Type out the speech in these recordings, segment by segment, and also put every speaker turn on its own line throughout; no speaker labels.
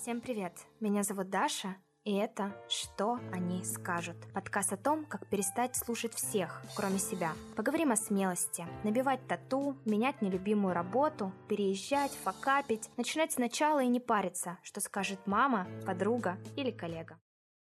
Всем привет! Меня зовут Даша, и это «Что они скажут?» Подкаст о том, как перестать слушать всех, кроме себя. Поговорим о смелости, набивать тату, менять нелюбимую работу, переезжать, факапить, начинать сначала и не париться, что скажет мама, подруга или коллега.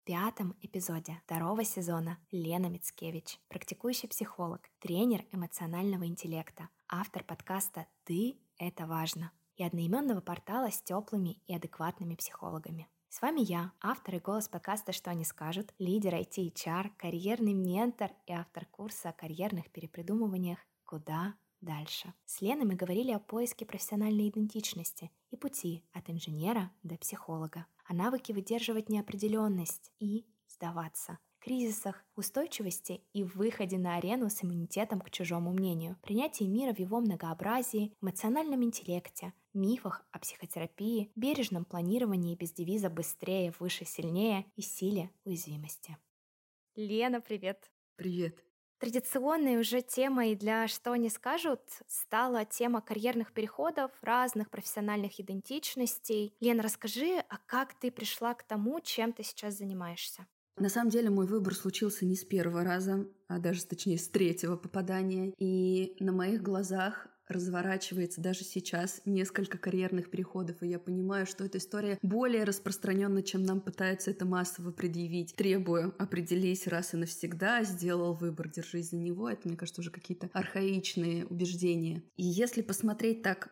В пятом эпизоде второго сезона Лена Мицкевич, практикующий психолог, тренер эмоционального интеллекта, автор подкаста «Ты – это важно» и одноименного портала с теплыми и адекватными психологами. С вами я, автор и голос подкаста «Что они скажут», лидер IT-HR, карьерный ментор и автор курса о карьерных перепридумываниях «Куда дальше». С Леной мы говорили о поиске профессиональной идентичности и пути от инженера до психолога, о навыке выдерживать неопределенность и сдаваться – кризисах, устойчивости и выходе на арену с иммунитетом к чужому мнению, принятии мира в его многообразии, эмоциональном интеллекте, мифах о психотерапии, бережном планировании без девиза «быстрее, выше, сильнее» и силе уязвимости. Лена, привет!
Привет!
Традиционной уже темой для «Что они скажут» стала тема карьерных переходов, разных профессиональных идентичностей. Лена, расскажи, а как ты пришла к тому, чем ты сейчас занимаешься?
На самом деле мой выбор случился не с первого раза, а даже, точнее, с третьего попадания. И на моих глазах разворачивается даже сейчас несколько карьерных переходов, и я понимаю, что эта история более распространенна, чем нам пытаются это массово предъявить. Требую, определись раз и навсегда, сделал выбор, держись за него. Это, мне кажется, уже какие-то архаичные убеждения. И если посмотреть так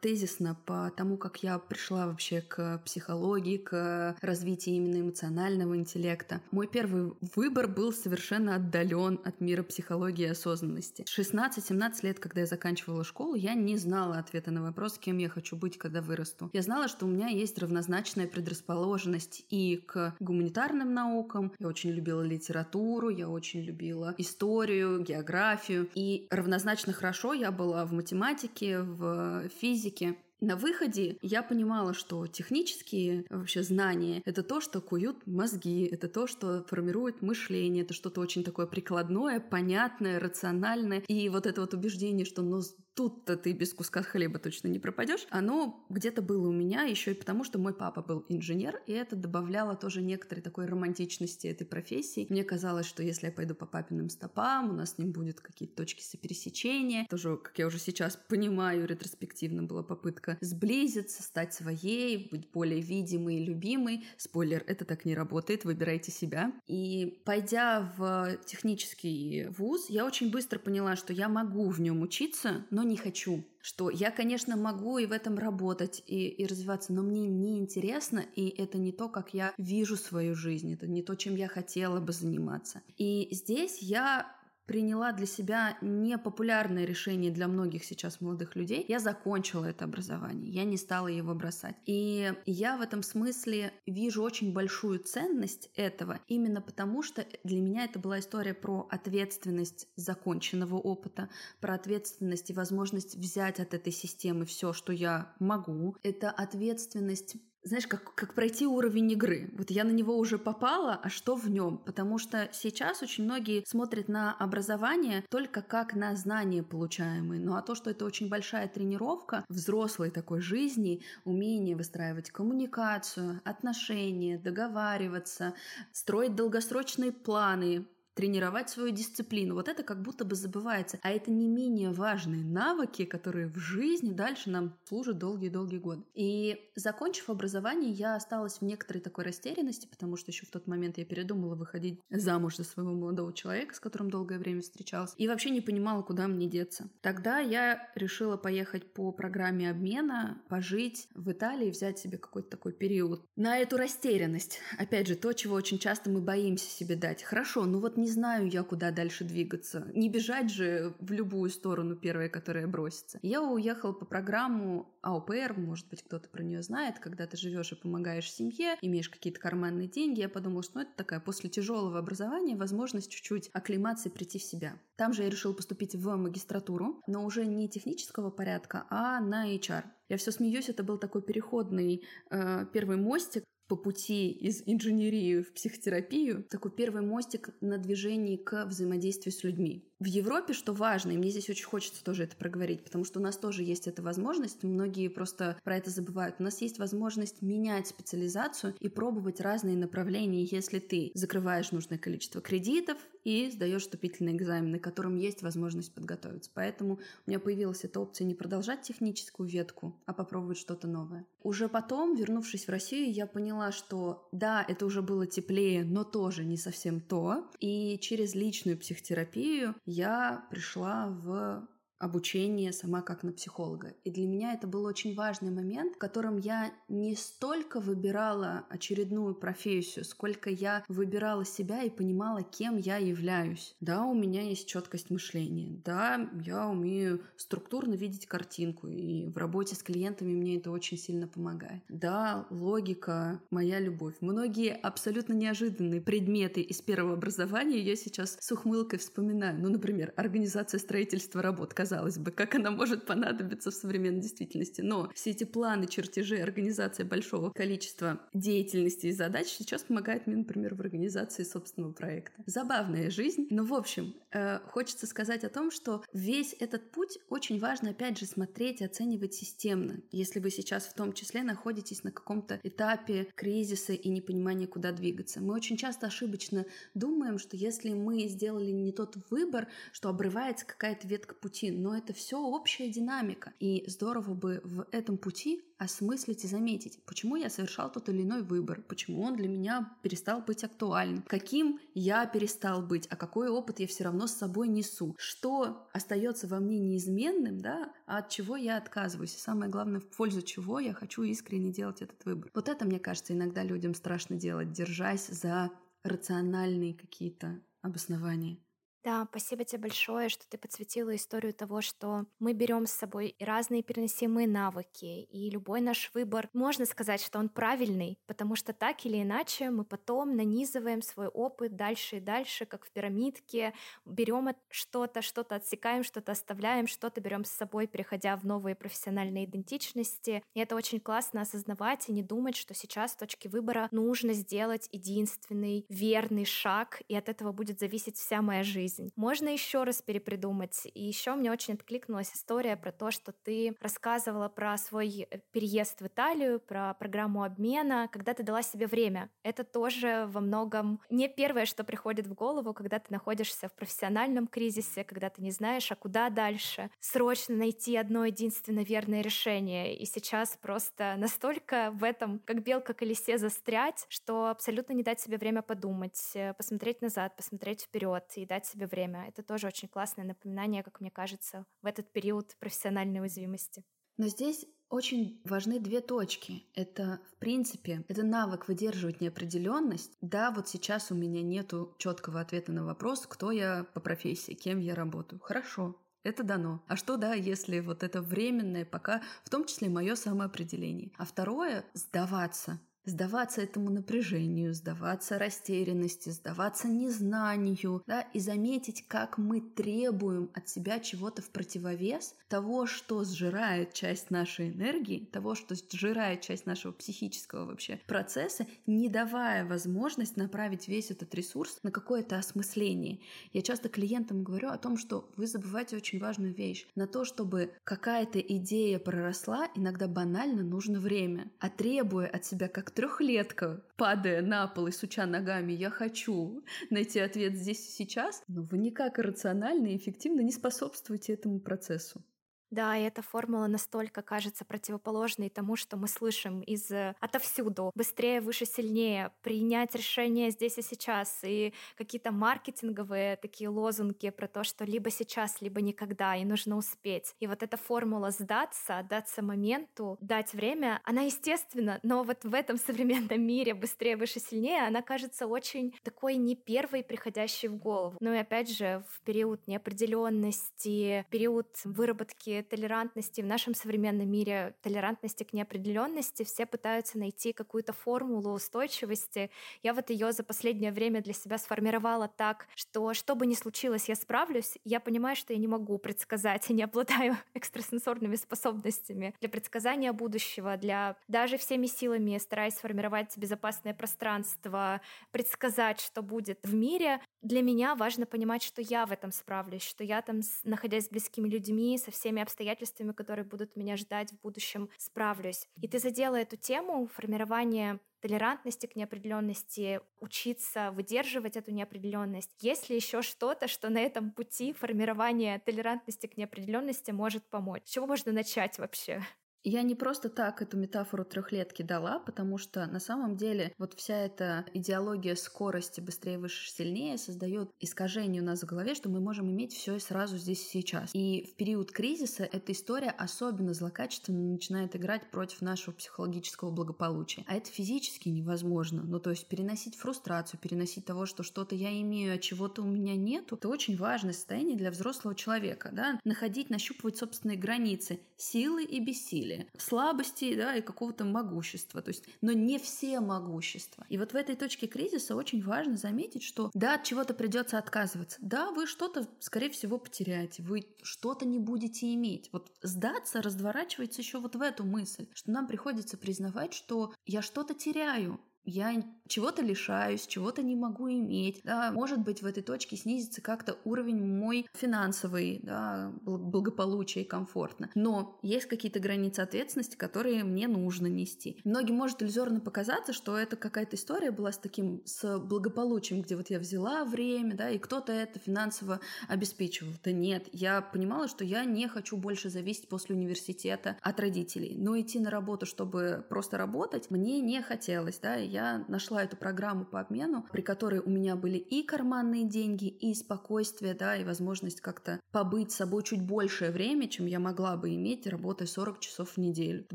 тезисно по тому, как я пришла вообще к психологии, к развитию именно эмоционального интеллекта. Мой первый выбор был совершенно отдален от мира психологии и осознанности. 16-17 лет, когда я заканчивала школу, я не знала ответа на вопрос, кем я хочу быть, когда вырасту. Я знала, что у меня есть равнозначная предрасположенность и к гуманитарным наукам. Я очень любила литературу, я очень любила историю, географию. И равнозначно хорошо я была в математике, в физики. На выходе я понимала, что технические вообще знания — это то, что куют мозги, это то, что формирует мышление, это что-то очень такое прикладное, понятное, рациональное. И вот это вот убеждение, что ну тут-то ты без куска хлеба точно не пропадешь, оно где-то было у меня еще и потому, что мой папа был инженер, и это добавляло тоже некоторой такой романтичности этой профессии. Мне казалось, что если я пойду по папиным стопам, у нас с ним будут какие-то точки сопересечения. Тоже, как я уже сейчас понимаю, ретроспективно была попытка сблизиться, стать своей, быть более видимой и любимой. Спойлер, это так не работает, выбирайте себя. И пойдя в технический вуз, я очень быстро поняла, что я могу в нем учиться, но не хочу. Что я, конечно, могу и в этом работать, и, и развиваться, но мне не интересно, и это не то, как я вижу свою жизнь, это не то, чем я хотела бы заниматься. И здесь я приняла для себя непопулярное решение для многих сейчас молодых людей. Я закончила это образование, я не стала его бросать. И я в этом смысле вижу очень большую ценность этого, именно потому что для меня это была история про ответственность законченного опыта, про ответственность и возможность взять от этой системы все, что я могу. Это ответственность знаешь, как, как пройти уровень игры. Вот я на него уже попала, а что в нем? Потому что сейчас очень многие смотрят на образование только как на знания получаемые. Ну а то, что это очень большая тренировка взрослой такой жизни, умение выстраивать коммуникацию, отношения, договариваться, строить долгосрочные планы, тренировать свою дисциплину. Вот это как будто бы забывается. А это не менее важные навыки, которые в жизни дальше нам служат долгие-долгие годы. И закончив образование, я осталась в некоторой такой растерянности, потому что еще в тот момент я передумала выходить замуж за своего молодого человека, с которым долгое время встречалась, и вообще не понимала, куда мне деться. Тогда я решила поехать по программе обмена, пожить в Италии, взять себе какой-то такой период на эту растерянность. Опять же, то, чего очень часто мы боимся себе дать. Хорошо, ну вот не не знаю я, куда дальше двигаться. Не бежать же в любую сторону первая, которая бросится. Я уехала по программу АОПР, может быть, кто-то про нее знает, когда ты живешь и помогаешь семье, имеешь какие-то карманные деньги. Я подумала, что ну, это такая после тяжелого образования возможность чуть-чуть оклематься и прийти в себя. Там же я решила поступить в магистратуру, но уже не технического порядка, а на HR. Я все смеюсь, это был такой переходный э, первый мостик, по пути из инженерии в психотерапию, такой первый мостик на движении к взаимодействию с людьми. В Европе, что важно, и мне здесь очень хочется тоже это проговорить, потому что у нас тоже есть эта возможность, многие просто про это забывают. У нас есть возможность менять специализацию и пробовать разные направления, если ты закрываешь нужное количество кредитов и сдаешь вступительные экзамены, которым есть возможность подготовиться. Поэтому у меня появилась эта опция не продолжать техническую ветку, а попробовать что-то новое. Уже потом, вернувшись в Россию, я поняла, что да, это уже было теплее, но тоже не совсем то. И через личную психотерапию я пришла в обучение сама как на психолога. И для меня это был очень важный момент, в котором я не столько выбирала очередную профессию, сколько я выбирала себя и понимала, кем я являюсь. Да, у меня есть четкость мышления. Да, я умею структурно видеть картинку, и в работе с клиентами мне это очень сильно помогает. Да, логика, моя любовь. Многие абсолютно неожиданные предметы из первого образования я сейчас с ухмылкой вспоминаю. Ну, например, организация строительства работ казалось бы, как она может понадобиться в современной действительности. Но все эти планы, чертежи, организация большого количества деятельности и задач сейчас помогает мне, например, в организации собственного проекта. Забавная жизнь. Но, в общем, э, хочется сказать о том, что весь этот путь очень важно, опять же, смотреть и оценивать системно. Если вы сейчас в том числе находитесь на каком-то этапе кризиса и непонимания, куда двигаться. Мы очень часто ошибочно думаем, что если мы сделали не тот выбор, что обрывается какая-то ветка пути но это все общая динамика. И здорово бы в этом пути осмыслить и заметить, почему я совершал тот или иной выбор, почему он для меня перестал быть актуальным, каким я перестал быть, а какой опыт я все равно с собой несу, что остается во мне неизменным, да, а от чего я отказываюсь, и самое главное, в пользу чего я хочу искренне делать этот выбор. Вот это, мне кажется, иногда людям страшно делать, держась за рациональные какие-то обоснования.
Да, спасибо тебе большое, что ты подсветила историю того, что мы берем с собой и разные переносимые навыки, и любой наш выбор, можно сказать, что он правильный, потому что так или иначе мы потом нанизываем свой опыт дальше и дальше, как в пирамидке, берем что-то, что-то отсекаем, что-то оставляем, что-то берем с собой, переходя в новые профессиональные идентичности. И это очень классно осознавать и не думать, что сейчас с точки выбора нужно сделать единственный верный шаг, и от этого будет зависеть вся моя жизнь жизнь. Можно еще раз перепридумать. И еще мне очень откликнулась история про то, что ты рассказывала про свой э, переезд в Италию, про программу обмена, когда ты дала себе время. Это тоже во многом не первое, что приходит в голову, когда ты находишься в профессиональном кризисе, когда ты не знаешь, а куда дальше. Срочно найти одно единственное верное решение. И сейчас просто настолько в этом, как белка колесе, застрять, что абсолютно не дать себе время подумать, э, посмотреть назад, посмотреть вперед и дать себе время. Это тоже очень классное напоминание, как мне кажется, в этот период профессиональной уязвимости.
Но здесь очень важны две точки. Это, в принципе, это навык выдерживать неопределенность. Да, вот сейчас у меня нету четкого ответа на вопрос, кто я по профессии, кем я работаю. Хорошо, это дано. А что да, если вот это временное пока, в том числе мое самоопределение. А второе — сдаваться сдаваться этому напряжению, сдаваться растерянности, сдаваться незнанию, да, и заметить, как мы требуем от себя чего-то в противовес того, что сжирает часть нашей энергии, того, что сжирает часть нашего психического вообще процесса, не давая возможность направить весь этот ресурс на какое-то осмысление. Я часто клиентам говорю о том, что вы забываете очень важную вещь. На то, чтобы какая-то идея проросла, иногда банально нужно время. А требуя от себя как трехлетка, падая на пол и суча ногами, я хочу найти ответ здесь и сейчас, но вы никак рационально и эффективно не способствуете этому процессу.
Да, и эта формула настолько кажется противоположной тому, что мы слышим из э, отовсюду. Быстрее, выше, сильнее, принять решение здесь и сейчас. И какие-то маркетинговые такие лозунги про то, что либо сейчас, либо никогда, и нужно успеть. И вот эта формула сдаться, отдаться моменту, дать время, она естественна, но вот в этом современном мире быстрее, выше, сильнее, она кажется очень такой не первой приходящей в голову. Ну и опять же, в период неопределенности, период выработки толерантности в нашем современном мире, толерантности к неопределенности, все пытаются найти какую-то формулу устойчивости. Я вот ее за последнее время для себя сформировала так, что что бы ни случилось, я справлюсь. Я понимаю, что я не могу предсказать, и не обладаю экстрасенсорными способностями для предсказания будущего, для даже всеми силами стараясь сформировать безопасное пространство, предсказать, что будет в мире. Для меня важно понимать, что я в этом справлюсь, что я там, находясь с близкими людьми, со всеми обстоятельствами, которые будут меня ждать в будущем, справлюсь. И ты задела эту тему формирования толерантности к неопределенности, учиться выдерживать эту неопределенность. Есть ли еще что-то, что на этом пути формирования толерантности к неопределенности может помочь? С чего можно начать вообще?
Я не просто так эту метафору трехлетки дала, потому что на самом деле вот вся эта идеология скорости быстрее, выше, сильнее создает искажение у нас в голове, что мы можем иметь все и сразу здесь и сейчас. И в период кризиса эта история особенно злокачественно начинает играть против нашего психологического благополучия. А это физически невозможно. Ну, то есть переносить фрустрацию, переносить того, что что-то я имею, а чего-то у меня нету, это очень важное состояние для взрослого человека, да, находить, нащупывать собственные границы силы и бессилия насилия, слабости да, и какого-то могущества. То есть, но не все могущества. И вот в этой точке кризиса очень важно заметить, что да, от чего-то придется отказываться. Да, вы что-то, скорее всего, потеряете, вы что-то не будете иметь. Вот сдаться разворачивается еще вот в эту мысль, что нам приходится признавать, что я что-то теряю, я чего-то лишаюсь, чего-то не могу иметь. Да, может быть, в этой точке снизится как-то уровень мой финансовый, да, благополучия и комфортно. Но есть какие-то границы ответственности, которые мне нужно нести. Многим может иллюзорно показаться, что это какая-то история была с таким, с благополучием, где вот я взяла время, да, и кто-то это финансово обеспечивал. Да нет, я понимала, что я не хочу больше зависеть после университета от родителей. Но идти на работу, чтобы просто работать, мне не хотелось, да, я я нашла эту программу по обмену, при которой у меня были и карманные деньги, и спокойствие, да, и возможность как-то побыть собой чуть большее время, чем я могла бы иметь, работая 40 часов в неделю. Это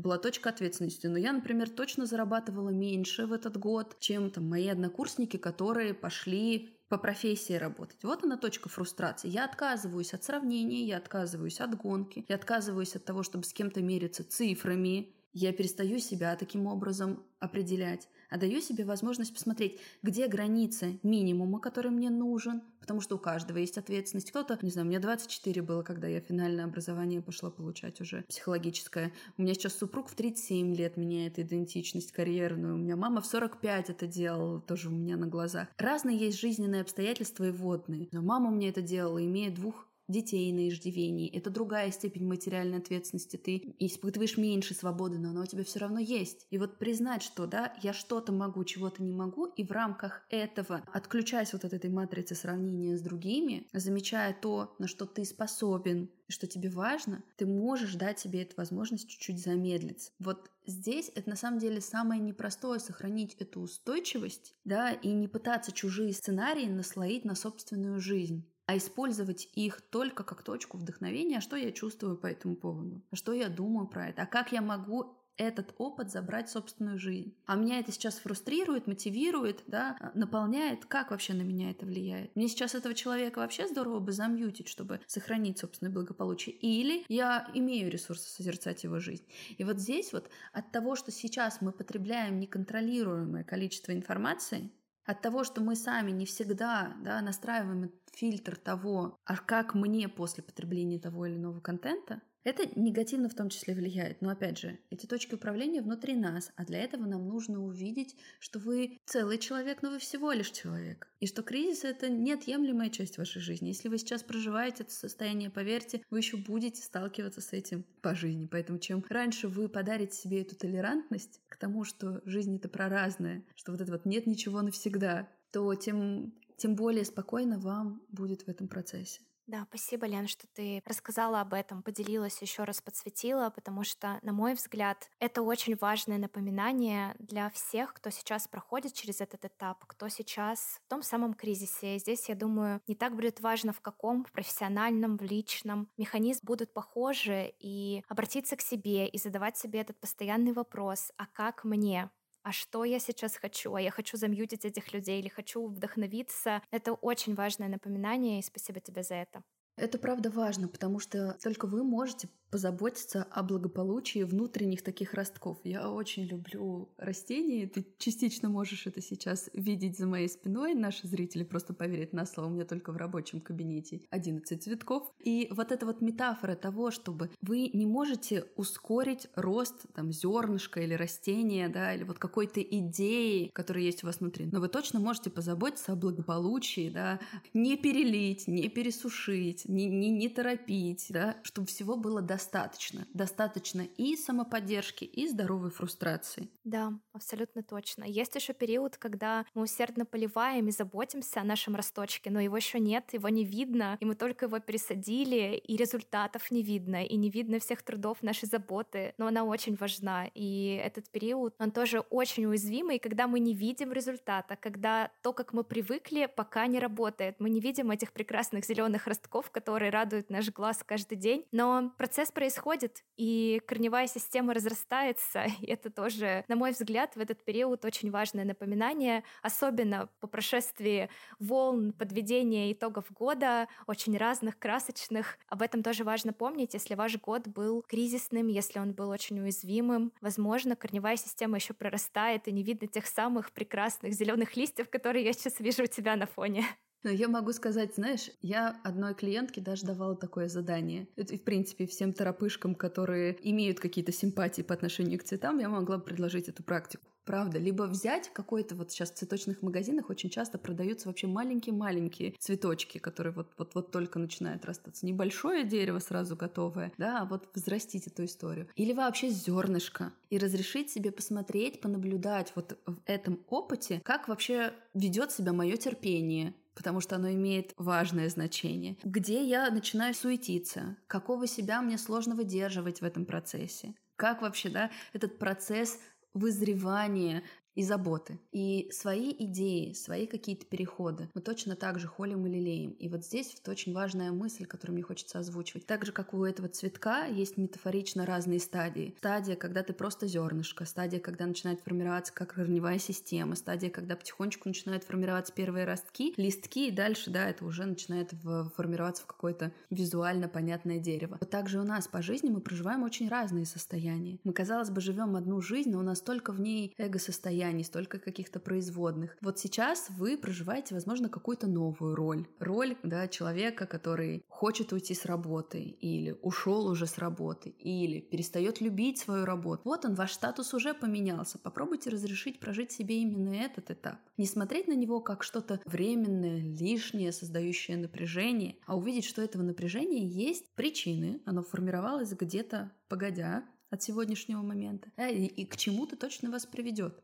была точка ответственности. Но я, например, точно зарабатывала меньше в этот год, чем там мои однокурсники, которые пошли по профессии работать. Вот она точка фрустрации. Я отказываюсь от сравнения, я отказываюсь от гонки, я отказываюсь от того, чтобы с кем-то мериться цифрами. Я перестаю себя таким образом определять а даю себе возможность посмотреть, где границы минимума, который мне нужен, потому что у каждого есть ответственность. Кто-то, не знаю, мне 24 было, когда я финальное образование пошла получать уже психологическое. У меня сейчас супруг в 37 лет меняет идентичность карьерную. У меня мама в 45 это делала, тоже у меня на глазах. Разные есть жизненные обстоятельства и водные. Но мама мне это делала, имея двух детей на иждивении. Это другая степень материальной ответственности. Ты испытываешь меньше свободы, но она у тебя все равно есть. И вот признать, что да, я что-то могу, чего-то не могу, и в рамках этого, отключаясь вот от этой матрицы сравнения с другими, замечая то, на что ты способен, и что тебе важно, ты можешь дать себе эту возможность чуть-чуть замедлиться. Вот здесь это на самом деле самое непростое сохранить эту устойчивость, да, и не пытаться чужие сценарии наслоить на собственную жизнь а использовать их только как точку вдохновения, что я чувствую по этому поводу, что я думаю про это, а как я могу этот опыт забрать в собственную жизнь. А меня это сейчас фрустрирует, мотивирует, да, наполняет. Как вообще на меня это влияет? Мне сейчас этого человека вообще здорово бы замьютить, чтобы сохранить собственное благополучие. Или я имею ресурсы созерцать его жизнь. И вот здесь вот от того, что сейчас мы потребляем неконтролируемое количество информации, от того, что мы сами не всегда да, настраиваем фильтр того, а как мне после потребления того или иного контента, это негативно в том числе влияет. Но опять же, эти точки управления внутри нас, а для этого нам нужно увидеть, что вы целый человек, но вы всего лишь человек. И что кризис — это неотъемлемая часть вашей жизни. Если вы сейчас проживаете это состояние, поверьте, вы еще будете сталкиваться с этим по жизни. Поэтому чем раньше вы подарите себе эту толерантность к тому, что жизнь — это про разное, что вот это вот нет ничего навсегда, то тем, тем более спокойно вам будет в этом процессе.
Да, спасибо, Лен, что ты рассказала об этом, поделилась, еще раз подсветила, потому что, на мой взгляд, это очень важное напоминание для всех, кто сейчас проходит через этот этап, кто сейчас в том самом кризисе. И здесь, я думаю, не так будет важно, в каком, в профессиональном, в личном. Механизм будут похожи, и обратиться к себе и задавать себе этот постоянный вопрос, а как мне? А что я сейчас хочу, а я хочу замьютить этих людей или хочу вдохновиться. Это очень важное напоминание, и спасибо тебе за это.
Это правда важно, потому что только вы можете позаботиться о благополучии внутренних таких ростков. Я очень люблю растения. Ты частично можешь это сейчас видеть за моей спиной. Наши зрители просто поверят на слово. У меня только в рабочем кабинете 11 цветков. И вот эта вот метафора того, чтобы вы не можете ускорить рост там зернышка или растения, да, или вот какой-то идеи, которая есть у вас внутри. Но вы точно можете позаботиться о благополучии, да, не перелить, не пересушить, не, не, не торопить, да, чтобы всего было достаточно. Достаточно и самоподдержки, и здоровой фрустрации.
Да, абсолютно точно. Есть еще период, когда мы усердно поливаем и заботимся о нашем росточке, но его еще нет, его не видно, и мы только его пересадили, и результатов не видно, и не видно всех трудов нашей заботы, но она очень важна. И этот период, он тоже очень уязвимый, когда мы не видим результата, когда то, как мы привыкли, пока не работает. Мы не видим этих прекрасных зеленых ростков, которые радуют наш глаз каждый день, но процесс происходит, и корневая система разрастается. И это тоже, на мой взгляд, в этот период очень важное напоминание, особенно по прошествии волн подведения итогов года, очень разных, красочных. Об этом тоже важно помнить, если ваш год был кризисным, если он был очень уязвимым. Возможно, корневая система еще прорастает, и не видно тех самых прекрасных зеленых листьев, которые я сейчас вижу у тебя на фоне.
Но я могу сказать, знаешь, я одной клиентке даже давала такое задание. Это, в принципе, всем торопышкам, которые имеют какие-то симпатии по отношению к цветам, я могла бы предложить эту практику. Правда. Либо взять какой-то, вот сейчас в цветочных магазинах очень часто продаются вообще маленькие-маленькие цветочки, которые вот-вот-вот только начинают растаться. Небольшое дерево сразу готовое, да, а вот взрастить эту историю. Или вообще зернышко. И разрешить себе посмотреть, понаблюдать вот в этом опыте, как вообще ведет себя мое терпение, потому что оно имеет важное значение. Где я начинаю суетиться? Какого себя мне сложно выдерживать в этом процессе? Как вообще, да, этот процесс вызревания и заботы. И свои идеи, свои какие-то переходы мы точно так же холим и лелеем. И вот здесь вот очень важная мысль, которую мне хочется озвучивать. Так же, как у этого цветка есть метафорично разные стадии. Стадия, когда ты просто зернышко, стадия, когда начинает формироваться как корневая система, стадия, когда потихонечку начинают формироваться первые ростки, листки, и дальше, да, это уже начинает формироваться в какое-то визуально понятное дерево. Вот также у нас по жизни мы проживаем очень разные состояния. Мы, казалось бы, живем одну жизнь, но у нас только в ней эго-состояние состояний, столько каких-то производных. Вот сейчас вы проживаете, возможно, какую-то новую роль. Роль да, человека, который хочет уйти с работы, или ушел уже с работы, или перестает любить свою работу. Вот он, ваш статус уже поменялся. Попробуйте разрешить прожить себе именно этот этап. Не смотреть на него как что-то временное, лишнее, создающее напряжение, а увидеть, что этого напряжения есть причины. Оно формировалось где-то погодя, от сегодняшнего момента, и, и к чему-то точно вас приведет.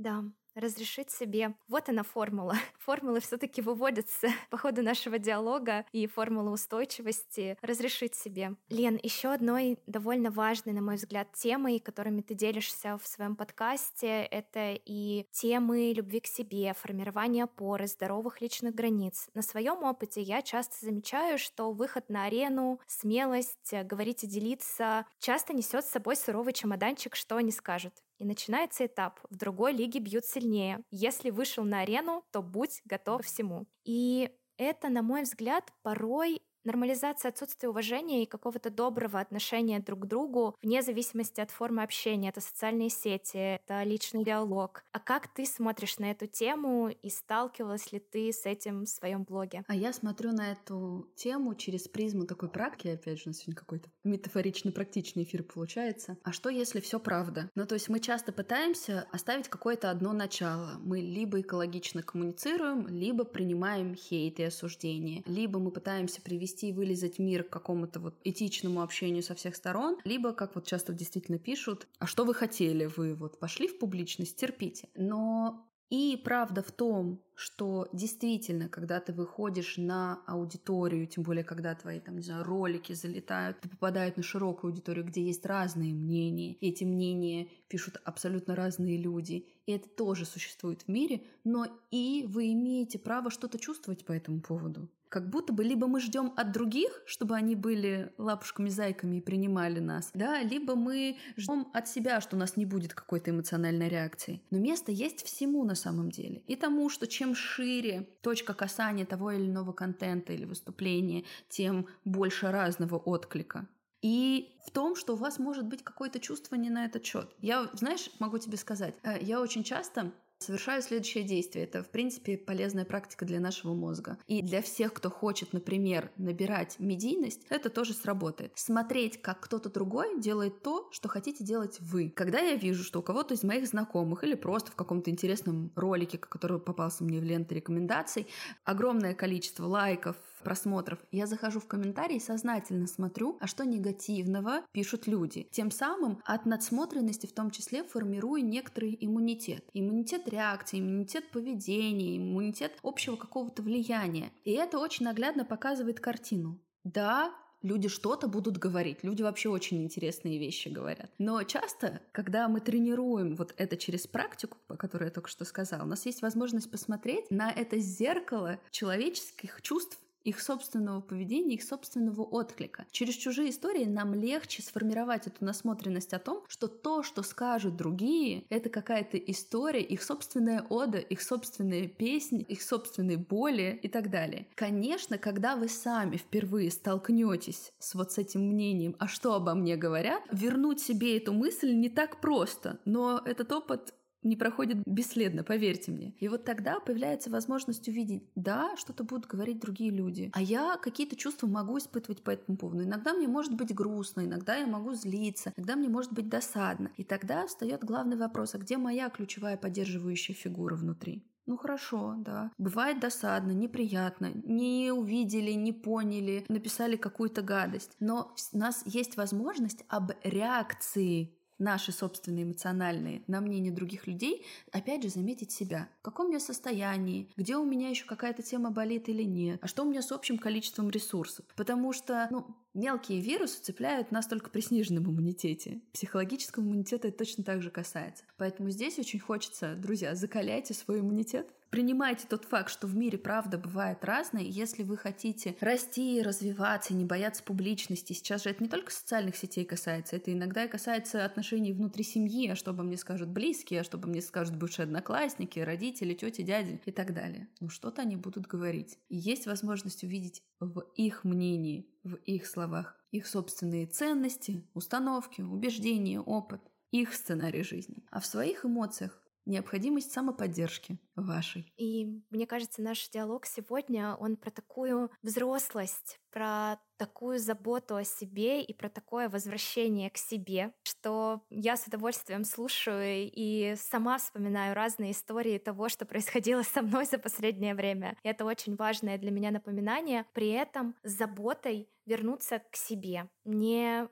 Да, разрешить себе. Вот она формула. Формулы все-таки выводятся по ходу нашего диалога и формула устойчивости разрешить себе. Лен, еще одной довольно важной, на мой взгляд, темой, которыми ты делишься в своем подкасте, это и темы любви к себе, формирования опоры, здоровых личных границ. На своем опыте я часто замечаю, что выход на арену, смелость, говорить и делиться часто несет с собой суровый чемоданчик, что они скажут. И начинается этап. В другой лиге бьют сильнее. Если вышел на арену, то будь готов ко всему. И это, на мой взгляд, порой Нормализация отсутствия уважения и какого-то доброго отношения друг к другу вне зависимости от формы общения. Это социальные сети, это личный диалог. А как ты смотришь на эту тему и сталкивалась ли ты с этим в своем блоге?
А я смотрю на эту тему через призму такой практики, опять же, у нас сегодня какой-то метафорично-практичный эфир получается. А что, если все правда? Ну, то есть мы часто пытаемся оставить какое-то одно начало. Мы либо экологично коммуницируем, либо принимаем хейт и осуждение, либо мы пытаемся привести привести и вылезать мир к какому-то вот этичному общению со всех сторон, либо, как вот часто действительно пишут, а что вы хотели, вы вот пошли в публичность, терпите. Но и правда в том, что действительно, когда ты выходишь на аудиторию, тем более, когда твои там, не знаю, ролики залетают, ты попадают на широкую аудиторию, где есть разные мнения, и эти мнения пишут абсолютно разные люди, и это тоже существует в мире, но и вы имеете право что-то чувствовать по этому поводу. Как будто бы либо мы ждем от других, чтобы они были лапушками-зайками и принимали нас, да, либо мы ждем от себя, что у нас не будет какой-то эмоциональной реакции. Но место есть всему на самом деле. И тому, что чем шире точка касания того или иного контента или выступления, тем больше разного отклика. И в том, что у вас может быть какое-то чувство не на этот счет. Я, знаешь, могу тебе сказать, э, я очень часто совершаю следующее действие. Это, в принципе, полезная практика для нашего мозга. И для всех, кто хочет, например, набирать медийность, это тоже сработает. Смотреть, как кто-то другой делает то, что хотите делать вы. Когда я вижу, что у кого-то из моих знакомых или просто в каком-то интересном ролике, который попался мне в ленты рекомендаций, огромное количество лайков, просмотров, я захожу в комментарии и сознательно смотрю, а что негативного пишут люди. Тем самым от надсмотренности в том числе формирую некоторый иммунитет. Иммунитет реакции, иммунитет поведения, иммунитет общего какого-то влияния. И это очень наглядно показывает картину. Да, люди что-то будут говорить. Люди вообще очень интересные вещи говорят. Но часто, когда мы тренируем вот это через практику, по которой я только что сказала, у нас есть возможность посмотреть на это зеркало человеческих чувств их собственного поведения, их собственного отклика. Через чужие истории нам легче сформировать эту насмотренность о том, что то, что скажут другие, это какая-то история, их собственная ода, их собственные песни, их собственные боли и так далее. Конечно, когда вы сами впервые столкнетесь с вот с этим мнением, а что обо мне говорят, вернуть себе эту мысль не так просто, но этот опыт не проходит бесследно, поверьте мне. И вот тогда появляется возможность увидеть, да, что-то будут говорить другие люди, а я какие-то чувства могу испытывать по этому поводу. Иногда мне может быть грустно, иногда я могу злиться, иногда мне может быть досадно. И тогда встает главный вопрос, а где моя ключевая поддерживающая фигура внутри? Ну хорошо, да. Бывает досадно, неприятно, не увидели, не поняли, написали какую-то гадость. Но у нас есть возможность об реакции наши собственные эмоциональные на мнение других людей, опять же заметить себя. В каком я состоянии, где у меня еще какая-то тема болит или нет, а что у меня с общим количеством ресурсов. Потому что, ну, мелкие вирусы цепляют нас только при сниженном иммунитете. Психологического иммунитета это точно так же касается. Поэтому здесь очень хочется, друзья, закаляйте свой иммунитет, Принимайте тот факт, что в мире правда бывает разное, если вы хотите расти, развиваться, не бояться публичности, сейчас же это не только социальных сетей касается, это иногда и касается отношений внутри семьи, а что обо мне скажут близкие, а что обо мне скажут бывшие одноклассники, родители, тети, дяди и так далее. Ну что-то они будут говорить. И есть возможность увидеть в их мнении, в их словах, их собственные ценности, установки, убеждения, опыт их сценарий жизни. А в своих эмоциях необходимость самоподдержки вашей.
И мне кажется, наш диалог сегодня, он про такую взрослость, про такую заботу о себе и про такое возвращение к себе, что я с удовольствием слушаю и сама вспоминаю разные истории того, что происходило со мной за последнее время. И это очень важное для меня напоминание. При этом с заботой вернуться к себе, не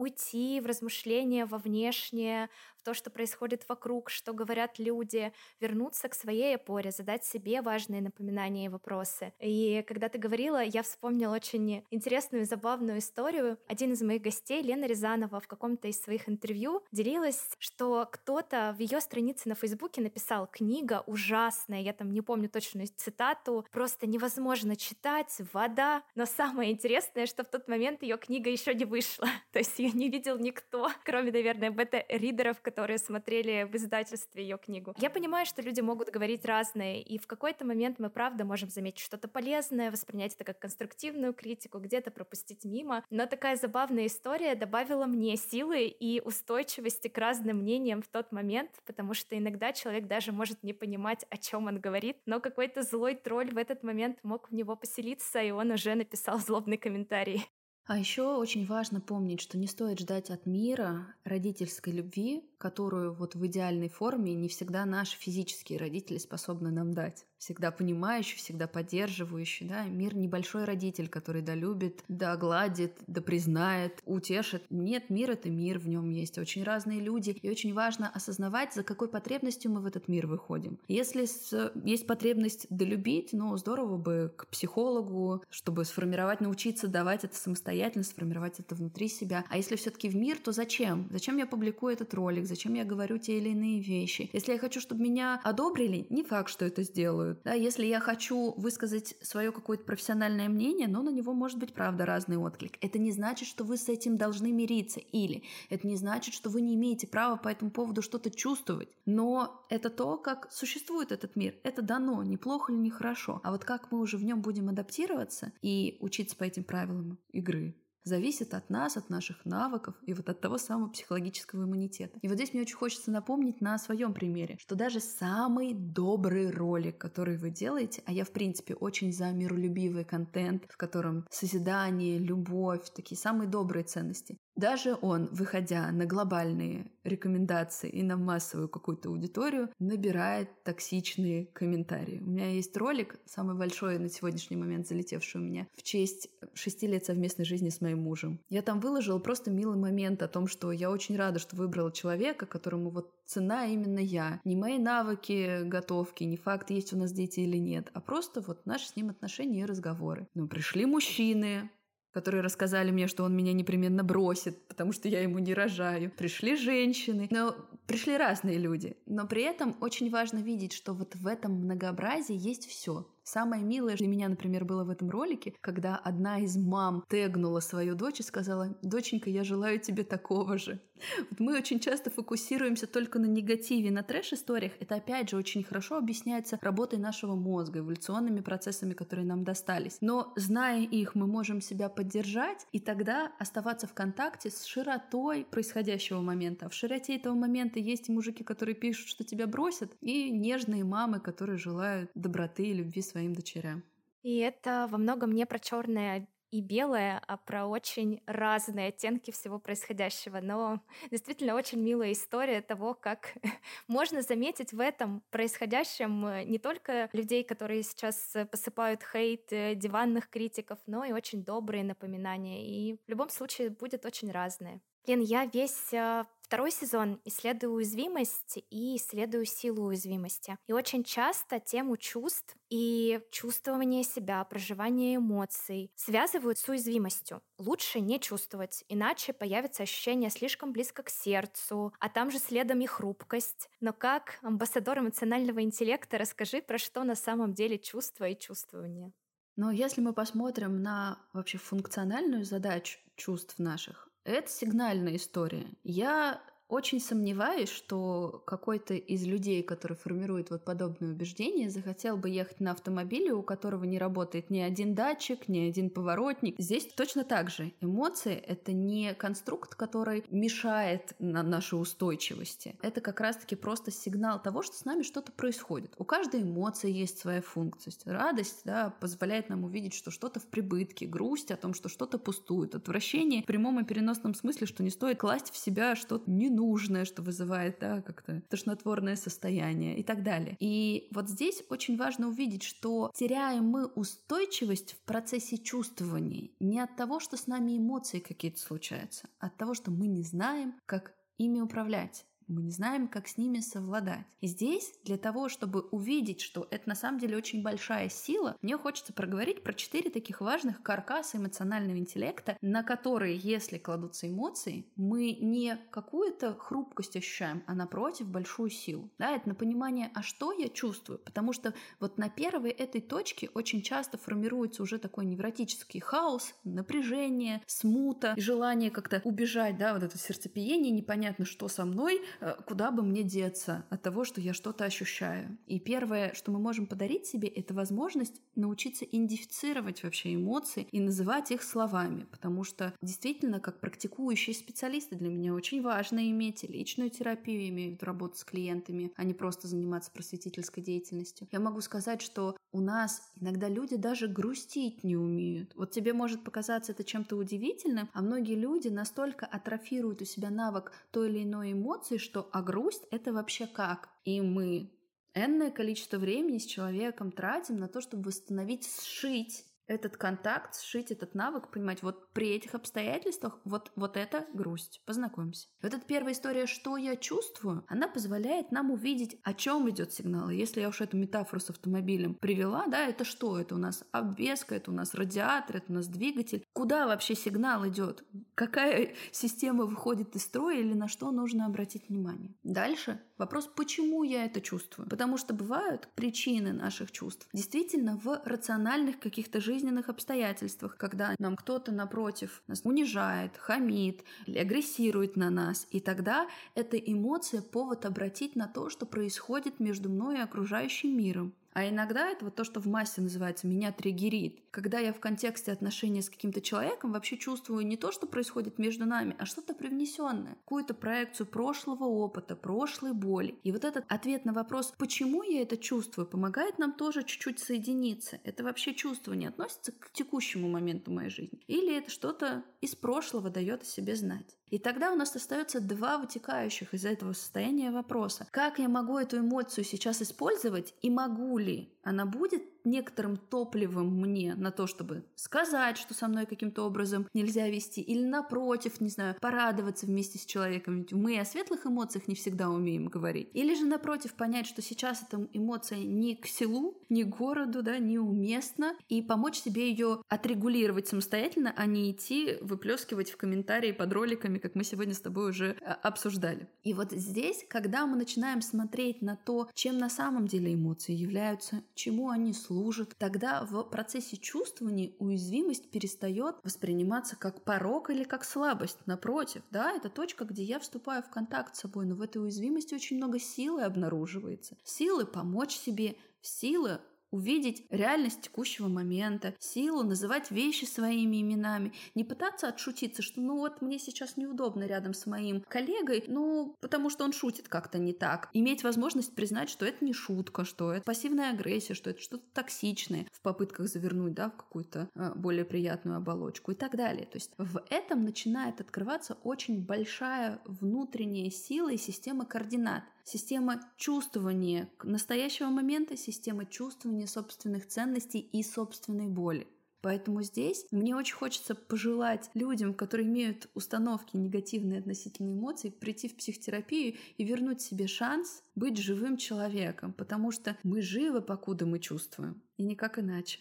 уйти в размышления во внешнее, в то, что происходит вокруг, что говорят люди, вернуться к своей опоре, задать себе важные напоминания и вопросы. И когда ты говорила, я вспомнила очень интересную и забавную историю. Один из моих гостей, Лена Рязанова, в каком-то из своих интервью делилась, что кто-то в ее странице на Фейсбуке написал «Книга ужасная», я там не помню точную цитату, просто невозможно читать, вода. Но самое интересное, что в тот момент ее книга еще не вышла. То есть ее не видел никто, кроме, наверное, бета-ридеров, которые смотрели в издательстве ее книгу. Я понимаю, что люди могут говорить разные, и в какой-то момент мы правда можем заметить что-то полезное, воспринять это как конструктивную критику, где-то пропустить мимо. Но такая забавная история добавила мне силы и устойчивости к разным мнениям в тот момент, потому что иногда человек даже может не понимать, о чем он говорит, но какой-то злой тролль в этот момент мог в него поселиться, и он уже написал злобный комментарий.
А еще очень важно помнить, что не стоит ждать от мира родительской любви, которую вот в идеальной форме не всегда наши физические родители способны нам дать. Всегда понимающий, всегда поддерживающий, да. Мир небольшой родитель, который да любит, да гладит, да признает, утешит. Нет, мир — это мир, в нем есть очень разные люди, и очень важно осознавать, за какой потребностью мы в этот мир выходим. Если с, есть потребность долюбить, ну, здорово бы к психологу, чтобы сформировать, научиться давать это самостоятельно, сформировать это внутри себя. А если все таки в мир, то зачем? Зачем я публикую этот ролик? Зачем я говорю те или иные вещи. Если я хочу, чтобы меня одобрили, не факт, что это сделают. Да, если я хочу высказать свое какое-то профессиональное мнение, но на него может быть, правда, разный отклик. Это не значит, что вы с этим должны мириться. Или это не значит, что вы не имеете права по этому поводу что-то чувствовать. Но это то, как существует этот мир. Это дано, неплохо или нехорошо. А вот как мы уже в нем будем адаптироваться и учиться по этим правилам игры, зависит от нас, от наших навыков и вот от того самого психологического иммунитета. И вот здесь мне очень хочется напомнить на своем примере, что даже самый добрый ролик, который вы делаете, а я в принципе очень за миролюбивый контент, в котором созидание, любовь, такие самые добрые ценности, даже он, выходя на глобальные рекомендации и на массовую какую-то аудиторию, набирает токсичные комментарии. У меня есть ролик, самый большой на сегодняшний момент залетевший у меня, в честь шести лет совместной жизни с моим мужем. Я там выложила просто милый момент о том, что я очень рада, что выбрала человека, которому вот цена именно я. Не мои навыки готовки, не факт, есть у нас дети или нет, а просто вот наши с ним отношения и разговоры. Но пришли мужчины, которые рассказали мне, что он меня непременно бросит, потому что я ему не рожаю. Пришли женщины, но пришли разные люди. Но при этом очень важно видеть, что вот в этом многообразии есть все. Самое милое для меня, например, было в этом ролике, когда одна из мам тегнула свою дочь и сказала, «Доченька, я желаю тебе такого же». Вот мы очень часто фокусируемся только на негативе, на трэш-историях. Это, опять же, очень хорошо объясняется работой нашего мозга, эволюционными процессами, которые нам достались. Но, зная их, мы можем себя поддержать и тогда оставаться в контакте с широтой происходящего момента. В широте этого момента есть и мужики, которые пишут, что тебя бросят, и нежные мамы, которые желают доброты и любви своей своим дочерям.
И это во многом не про черное и белое, а про очень разные оттенки всего происходящего. Но действительно очень милая история того, как можно заметить в этом происходящем э, не только людей, которые сейчас посыпают хейт э, диванных критиков, но и очень добрые напоминания. И в любом случае будет очень разное. Лен, я весь э, второй сезон исследую уязвимость и исследую силу уязвимости. И очень часто тему чувств и чувствования себя, проживания эмоций связывают с уязвимостью. Лучше не чувствовать, иначе появится ощущение слишком близко к сердцу, а там же следом и хрупкость. Но как амбассадор эмоционального интеллекта расскажи, про что на самом деле чувство и чувствование.
Но если мы посмотрим на вообще функциональную задачу чувств наших, это сигнальная история. Я очень сомневаюсь, что какой-то из людей, который формирует вот подобные убеждения, захотел бы ехать на автомобиле, у которого не работает ни один датчик, ни один поворотник. Здесь точно так же. Эмоции — это не конструкт, который мешает на нашей устойчивости. Это как раз-таки просто сигнал того, что с нами что-то происходит. У каждой эмоции есть своя функция. Радость да, позволяет нам увидеть, что что-то в прибытке, грусть о том, что что-то пустует, отвращение в прямом и переносном смысле, что не стоит класть в себя что-то не нужное, что вызывает, да, как-то тошнотворное состояние и так далее. И вот здесь очень важно увидеть, что теряем мы устойчивость в процессе чувствования не от того, что с нами эмоции какие-то случаются, а от того, что мы не знаем, как ими управлять мы не знаем, как с ними совладать. И здесь для того, чтобы увидеть, что это на самом деле очень большая сила, мне хочется проговорить про четыре таких важных каркаса эмоционального интеллекта, на которые, если кладутся эмоции, мы не какую-то хрупкость ощущаем, а напротив большую силу. Да, это на понимание, а что я чувствую? Потому что вот на первой этой точке очень часто формируется уже такой невротический хаос, напряжение, смута, желание как-то убежать, да, вот это сердцепиение, непонятно, что со мной, куда бы мне деться от того, что я что-то ощущаю. И первое, что мы можем подарить себе, это возможность научиться идентифицировать вообще эмоции и называть их словами, потому что действительно, как практикующие специалисты, для меня очень важно иметь личную терапию, иметь работу с клиентами, а не просто заниматься просветительской деятельностью. Я могу сказать, что у нас иногда люди даже грустить не умеют. Вот тебе может показаться это чем-то удивительным, а многие люди настолько атрофируют у себя навык той или иной эмоции, что а грусть — это вообще как? И мы энное количество времени с человеком тратим на то, чтобы восстановить, сшить этот контакт, сшить этот навык, понимать, вот при этих обстоятельствах вот, вот это грусть. Познакомься. Вот эта первая история, что я чувствую, она позволяет нам увидеть, о чем идет сигнал. Если я уж эту метафору с автомобилем привела, да, это что? Это у нас обвеска, это у нас радиатор, это у нас двигатель. Куда вообще сигнал идет? Какая система выходит из строя или на что нужно обратить внимание? Дальше вопрос, почему я это чувствую? Потому что бывают причины наших чувств действительно в рациональных каких-то жизненных обстоятельствах, когда нам кто-то напротив нас унижает, хамит или агрессирует на нас, и тогда эта эмоция повод обратить на то, что происходит между мной и окружающим миром. А иногда это вот то, что в массе называется «меня триггерит». Когда я в контексте отношения с каким-то человеком вообще чувствую не то, что происходит между нами, а что-то привнесенное, какую-то проекцию прошлого опыта, прошлой боли. И вот этот ответ на вопрос «почему я это чувствую?» помогает нам тоже чуть-чуть соединиться. Это вообще чувство не относится к текущему моменту моей жизни. Или это что-то из прошлого дает о себе знать. И тогда у нас остается два вытекающих из этого состояния вопроса. Как я могу эту эмоцию сейчас использовать и могу ли она будет некоторым топливом мне на то, чтобы сказать, что со мной каким-то образом нельзя вести, или напротив, не знаю, порадоваться вместе с человеком. Ведь мы о светлых эмоциях не всегда умеем говорить. Или же напротив понять, что сейчас эта эмоция не к селу, не к городу, да, неуместна, и помочь себе ее отрегулировать самостоятельно, а не идти выплескивать в комментарии под роликами, как мы сегодня с тобой уже а, обсуждали. И вот здесь, когда мы начинаем смотреть на то, чем на самом деле эмоции являются, чему они служат, тогда в процессе чувствования уязвимость перестает восприниматься как порог или как слабость. Напротив, да, это точка, где я вступаю в контакт с собой, но в этой уязвимости очень много силы обнаруживается. Силы помочь себе, силы увидеть реальность текущего момента, силу называть вещи своими именами, не пытаться отшутиться, что ну вот мне сейчас неудобно рядом с моим коллегой, ну потому что он шутит как-то не так. Иметь возможность признать, что это не шутка, что это пассивная агрессия, что это что-то токсичное в попытках завернуть, да, в какую-то э, более приятную оболочку и так далее. То есть в этом начинает открываться очень большая внутренняя сила и система координат система чувствования настоящего момента, система чувствования собственных ценностей и собственной боли. Поэтому здесь мне очень хочется пожелать людям, которые имеют установки негативные относительно эмоций, прийти в психотерапию и вернуть себе шанс быть живым человеком, потому что мы живы, покуда мы чувствуем, и никак иначе.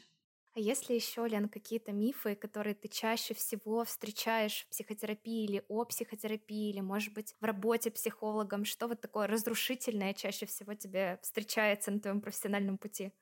А есть ли еще, Лен, какие-то мифы, которые ты чаще всего встречаешь в психотерапии или о психотерапии, или, может быть, в работе психологом? Что вот такое разрушительное чаще всего тебе встречается на твоем профессиональном пути?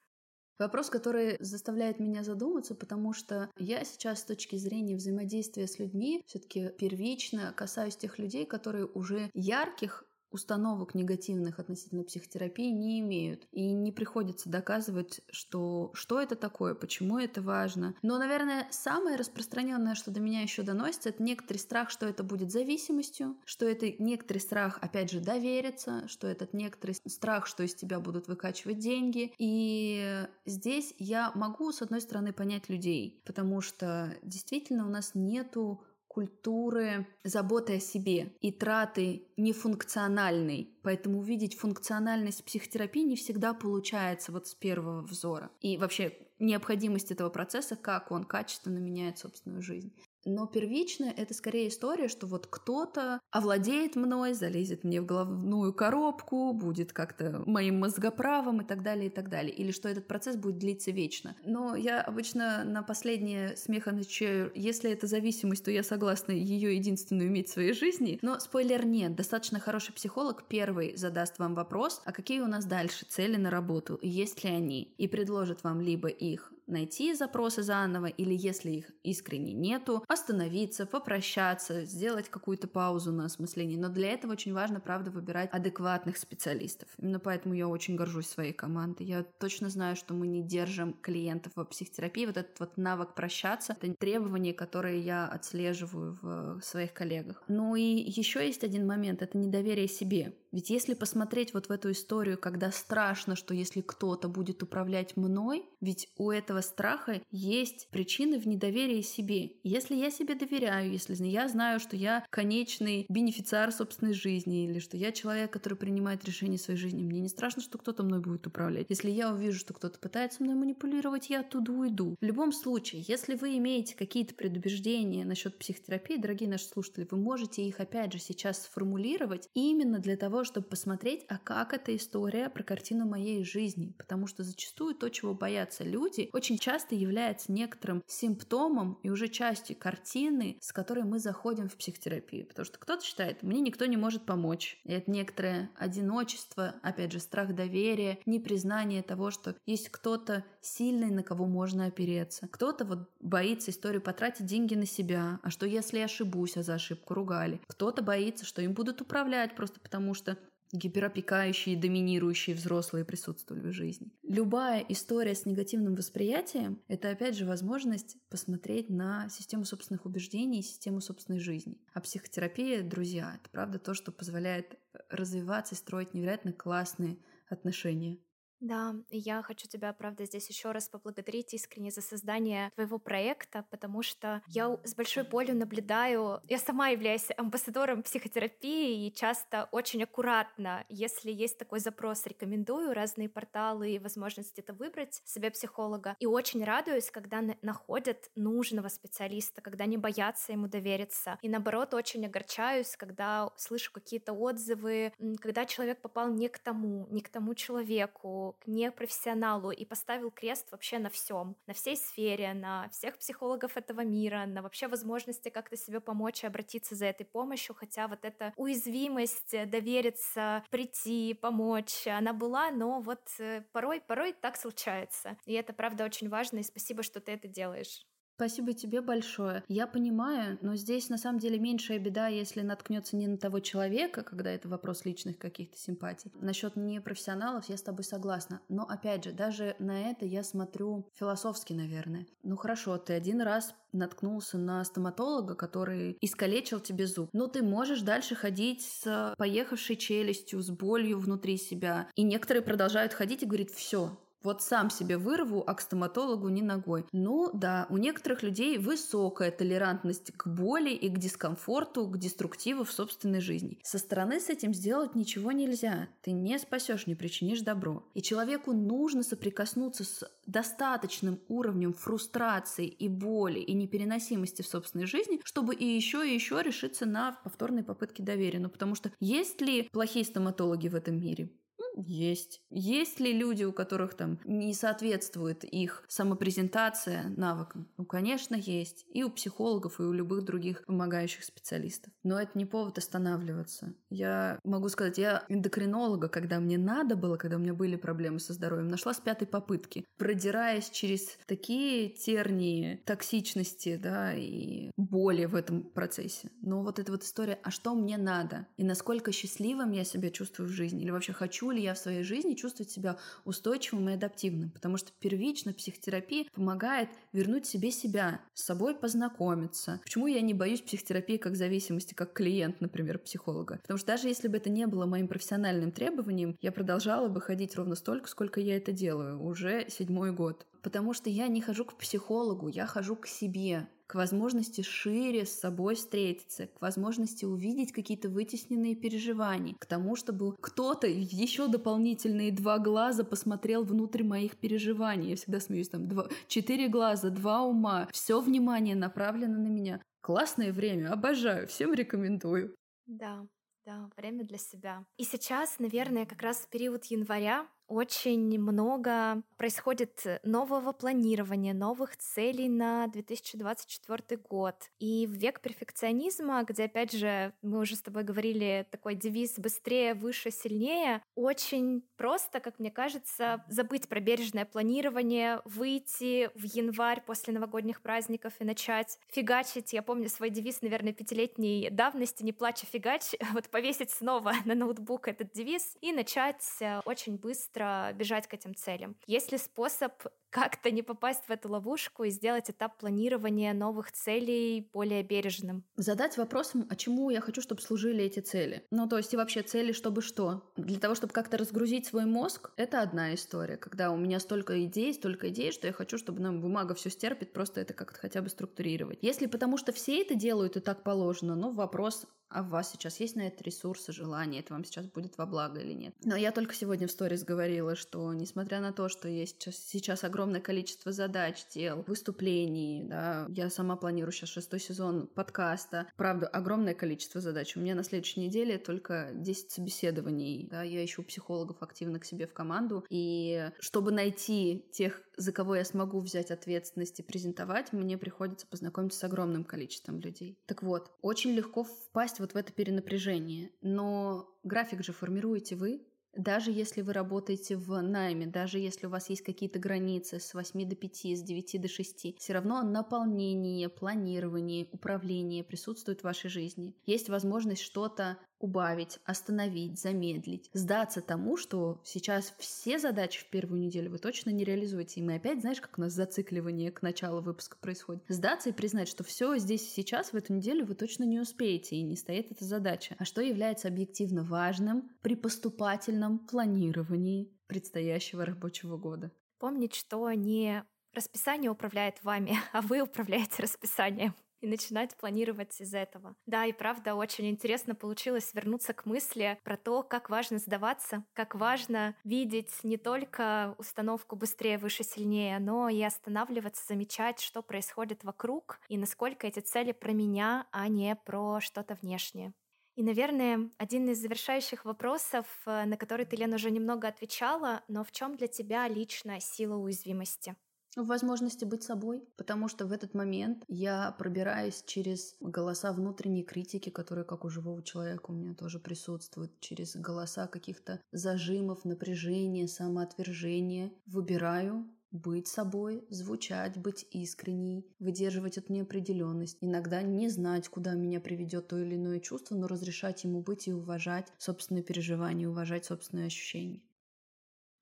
Вопрос, который заставляет меня задуматься, потому что я сейчас с точки зрения взаимодействия с людьми все-таки первично касаюсь тех людей, которые уже ярких установок негативных относительно психотерапии не имеют. И не приходится доказывать, что, что это такое, почему это важно. Но, наверное, самое распространенное, что до меня еще доносится, это некоторый страх, что это будет зависимостью, что это некоторый страх, опять же, довериться, что этот некоторый страх, что из тебя будут выкачивать деньги. И здесь я могу, с одной стороны, понять людей, потому что действительно у нас нету культуры заботы о себе и траты нефункциональной. Поэтому увидеть функциональность психотерапии не всегда получается вот с первого взора. И вообще необходимость этого процесса, как он качественно меняет собственную жизнь. Но первично это скорее история, что вот кто-то овладеет мной, залезет мне в головную коробку, будет как-то моим мозгоправом и так далее, и так далее. Или что этот процесс будет длиться вечно. Но я обычно на последнее смеха начаю, если это зависимость, то я согласна ее единственную иметь в своей жизни. Но спойлер нет. Достаточно хороший психолог первый задаст вам вопрос, а какие у нас дальше цели на работу, есть ли они, и предложит вам либо их найти запросы заново, или если их искренне нету, остановиться, попрощаться, сделать какую-то паузу на осмысление. Но для этого очень важно, правда, выбирать адекватных специалистов. Именно поэтому я очень горжусь своей командой. Я точно знаю, что мы не держим клиентов в психотерапии. Вот этот вот навык прощаться, это требование, которое я отслеживаю в своих коллегах. Ну и еще есть один момент, это недоверие себе. Ведь если посмотреть вот в эту историю, когда страшно, что если кто-то будет управлять мной, Ведь у этого страха есть причины в недоверии себе. Если я себе доверяю, если я знаю, что я конечный бенефициар собственной жизни, или что я человек, который принимает решения своей жизни, мне не страшно, что кто-то мной будет управлять. Если я увижу, что кто-то пытается мной манипулировать, я оттуда уйду. В любом случае, если вы имеете какие-то предубеждения насчет психотерапии, дорогие наши слушатели, вы можете их опять же сейчас сформулировать именно для того, чтобы посмотреть, а как эта история про картину моей жизни. Потому что зачастую то, чего боятся люди, очень часто является некоторым симптомом и уже частью картины, с которой мы заходим в психотерапию. Потому что кто-то считает, мне никто не может помочь. И это некоторое одиночество, опять же, страх доверия, непризнание того, что есть кто-то сильный, на кого можно опереться. Кто-то вот боится историю потратить деньги на себя, а что если я ошибусь, а за ошибку ругали. Кто-то боится, что им будут управлять просто потому, что гиперопекающие и доминирующие взрослые присутствовали в жизни. Любая история с негативным восприятием — это, опять же, возможность посмотреть на систему собственных убеждений, систему собственной жизни. А психотерапия, друзья, это правда то, что позволяет развиваться и строить невероятно классные отношения.
Да, я хочу тебя, правда, здесь еще раз поблагодарить искренне за создание твоего проекта, потому что я с большой болью наблюдаю, я сама являюсь амбассадором психотерапии и часто очень аккуратно, если есть такой запрос, рекомендую разные порталы и возможность это выбрать себе психолога. И очень радуюсь, когда находят нужного специалиста, когда не боятся ему довериться. И наоборот, очень огорчаюсь, когда слышу какие-то отзывы, когда человек попал не к тому, не к тому человеку, к непрофессионалу и поставил крест вообще на всем, на всей сфере, на всех психологов этого мира, на вообще возможности как-то себе помочь и обратиться за этой помощью, хотя вот эта уязвимость э, довериться, прийти, помочь, она была, но вот э, порой, порой так случается. И это, правда, очень важно, и спасибо, что ты это делаешь.
Спасибо тебе большое. Я понимаю, но здесь на самом деле меньшая беда, если наткнется не на того человека, когда это вопрос личных каких-то симпатий. Насчет непрофессионалов я с тобой согласна. Но опять же, даже на это я смотрю философски, наверное. Ну хорошо, ты один раз наткнулся на стоматолога, который искалечил тебе зуб. Но ты можешь дальше ходить с поехавшей челюстью, с болью внутри себя. И некоторые продолжают ходить и говорить, все, вот сам себе вырву, а к стоматологу не ногой. Ну да, у некоторых людей высокая толерантность к боли и к дискомфорту, к деструктиву в собственной жизни. Со стороны с этим сделать ничего нельзя. Ты не спасешь, не причинишь добро. И человеку нужно соприкоснуться с достаточным уровнем фрустрации и боли и непереносимости в собственной жизни, чтобы и еще и еще решиться на повторные попытки доверия. Ну потому что есть ли плохие стоматологи в этом мире? Есть. Есть ли люди, у которых там не соответствует их самопрезентация навыкам? Ну, конечно, есть. И у психологов, и у любых других помогающих специалистов. Но это не повод останавливаться. Я могу сказать, я эндокринолога, когда мне надо было, когда у меня были проблемы со здоровьем, нашла с пятой попытки. Продираясь через такие тернии токсичности, да, и боли в этом процессе. Но вот эта вот история, а что мне надо? И насколько счастливым я себя чувствую в жизни? Или вообще хочу ли я в своей жизни чувствовать себя устойчивым и адаптивным, потому что первично психотерапия помогает вернуть себе себя, с собой познакомиться. Почему я не боюсь психотерапии как зависимости, как клиент, например, психолога? Потому что даже если бы это не было моим профессиональным требованием, я продолжала бы ходить ровно столько, сколько я это делаю, уже седьмой год. Потому что я не хожу к психологу, я хожу к себе к возможности шире с собой встретиться, к возможности увидеть какие-то вытесненные переживания, к тому, чтобы кто-то еще дополнительные два глаза посмотрел внутрь моих переживаний. Я всегда смеюсь, там два, четыре глаза, два ума, все внимание направлено на меня. Классное время, обожаю, всем рекомендую.
Да, да, время для себя. И сейчас, наверное, как раз в период января очень много происходит нового планирования, новых целей на 2024 год. И в век перфекционизма, где, опять же, мы уже с тобой говорили, такой девиз «быстрее, выше, сильнее», очень просто, как мне кажется, забыть про бережное планирование, выйти в январь после новогодних праздников и начать фигачить. Я помню свой девиз, наверное, пятилетней давности «Не плачь, а фигач», вот повесить снова на ноутбук этот девиз и начать э, очень быстро быстро бежать к этим целям. Есть ли способ как-то не попасть в эту ловушку и сделать этап планирования новых целей более бережным.
Задать вопросом, а чему я хочу, чтобы служили эти цели. Ну, то есть и вообще цели, чтобы что? Для того, чтобы как-то разгрузить свой мозг, это одна история. Когда у меня столько идей, столько идей, что я хочу, чтобы нам бумага все стерпит, просто это как-то хотя бы структурировать. Если потому что все это делают и так положено, ну, вопрос, а у вас сейчас есть на это ресурсы, желания, это вам сейчас будет во благо или нет. Но я только сегодня в сторис говорила, что несмотря на то, что есть сейчас, сейчас огромное количество задач, дел, выступлений, да, я сама планирую сейчас шестой сезон подкаста, правда, огромное количество задач. У меня на следующей неделе только 10 собеседований, да, я ищу психологов активно к себе в команду, и чтобы найти тех за кого я смогу взять ответственность и презентовать, мне приходится познакомиться с огромным количеством людей. Так вот, очень легко впасть вот в это перенапряжение, но график же формируете вы, даже если вы работаете в найме, даже если у вас есть какие-то границы с 8 до 5, с 9 до 6, все равно наполнение, планирование, управление присутствует в вашей жизни. Есть возможность что-то убавить, остановить, замедлить, сдаться тому, что сейчас все задачи в первую неделю вы точно не реализуете. И мы опять, знаешь, как у нас зацикливание к началу выпуска происходит. Сдаться и признать, что все здесь и сейчас, в эту неделю вы точно не успеете, и не стоит эта задача. А что является объективно важным при поступательном планировании предстоящего рабочего года?
Помнить, что не расписание управляет вами, а вы управляете расписанием и начинать планировать из этого. Да, и правда, очень интересно получилось вернуться к мысли про то, как важно сдаваться, как важно видеть не только установку быстрее, выше, сильнее, но и останавливаться, замечать, что происходит вокруг и насколько эти цели про меня, а не про что-то внешнее. И, наверное, один из завершающих вопросов, э, на который ты, Лена, уже немного отвечала, но в чем для тебя личная сила уязвимости?
В возможности быть собой, потому что в этот момент я пробираюсь через голоса внутренней критики, которые, как у живого человека, у меня тоже присутствуют, через голоса каких-то зажимов, напряжения, самоотвержения. Выбираю быть собой, звучать, быть искренней, выдерживать эту неопределенность, иногда не знать, куда меня приведет то или иное чувство, но разрешать ему быть и уважать собственные переживания, уважать собственные ощущения.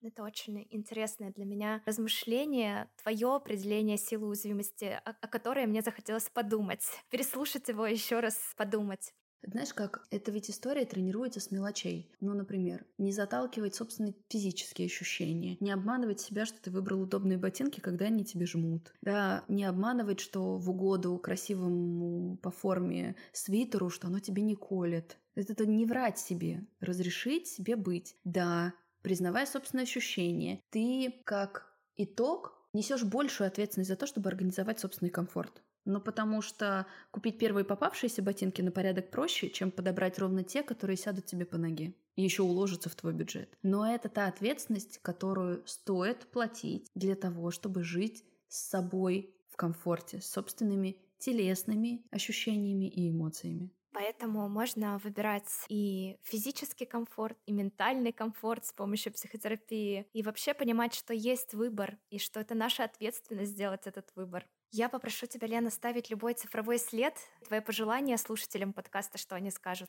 Это очень интересное для меня размышление, твое определение силы уязвимости, о, о которой мне захотелось подумать, переслушать его еще раз, подумать.
Знаешь как, это ведь история тренируется с мелочей. Ну, например, не заталкивать собственные физические ощущения, не обманывать себя, что ты выбрал удобные ботинки, когда они тебе жмут. Да, не обманывать, что в угоду красивому по форме свитеру, что оно тебе не колет. Это не врать себе, разрешить себе быть. Да, признавая собственные ощущения, ты как итог несешь большую ответственность за то, чтобы организовать собственный комфорт. Ну, потому что купить первые попавшиеся ботинки на порядок проще, чем подобрать ровно те, которые сядут тебе по ноге и еще уложатся в твой бюджет. Но это та ответственность, которую стоит платить для того, чтобы жить с собой в комфорте, с собственными телесными ощущениями и эмоциями.
Поэтому можно выбирать и физический комфорт, и ментальный комфорт с помощью психотерапии, и вообще понимать, что есть выбор, и что это наша ответственность сделать этот выбор. Я попрошу тебя, Лена, ставить любой цифровой след, твои пожелания слушателям подкаста, что они скажут.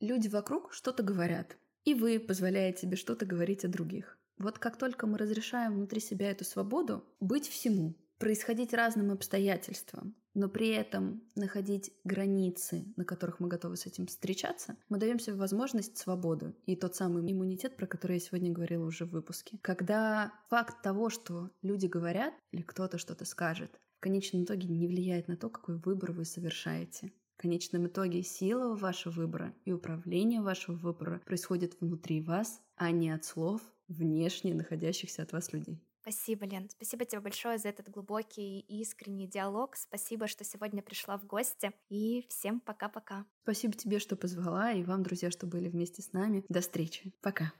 Люди вокруг что-то говорят, и вы позволяете себе что-то говорить о других. Вот как только мы разрешаем внутри себя эту свободу, быть всему, происходить разным обстоятельствам, но при этом находить границы, на которых мы готовы с этим встречаться, мы даем себе возможность свободу и тот самый иммунитет, про который я сегодня говорила уже в выпуске. Когда факт того, что люди говорят или кто-то что-то скажет, в конечном итоге не влияет на то, какой выбор вы совершаете. В конечном итоге сила вашего выбора и управление вашего выбора происходит внутри вас, а не от слов внешне находящихся от вас людей.
Спасибо, Лен. Спасибо тебе большое за этот глубокий и искренний диалог. Спасибо, что сегодня пришла в гости. И всем пока-пока.
Спасибо тебе, что позвала, и вам, друзья, что были вместе с нами. До встречи. Пока.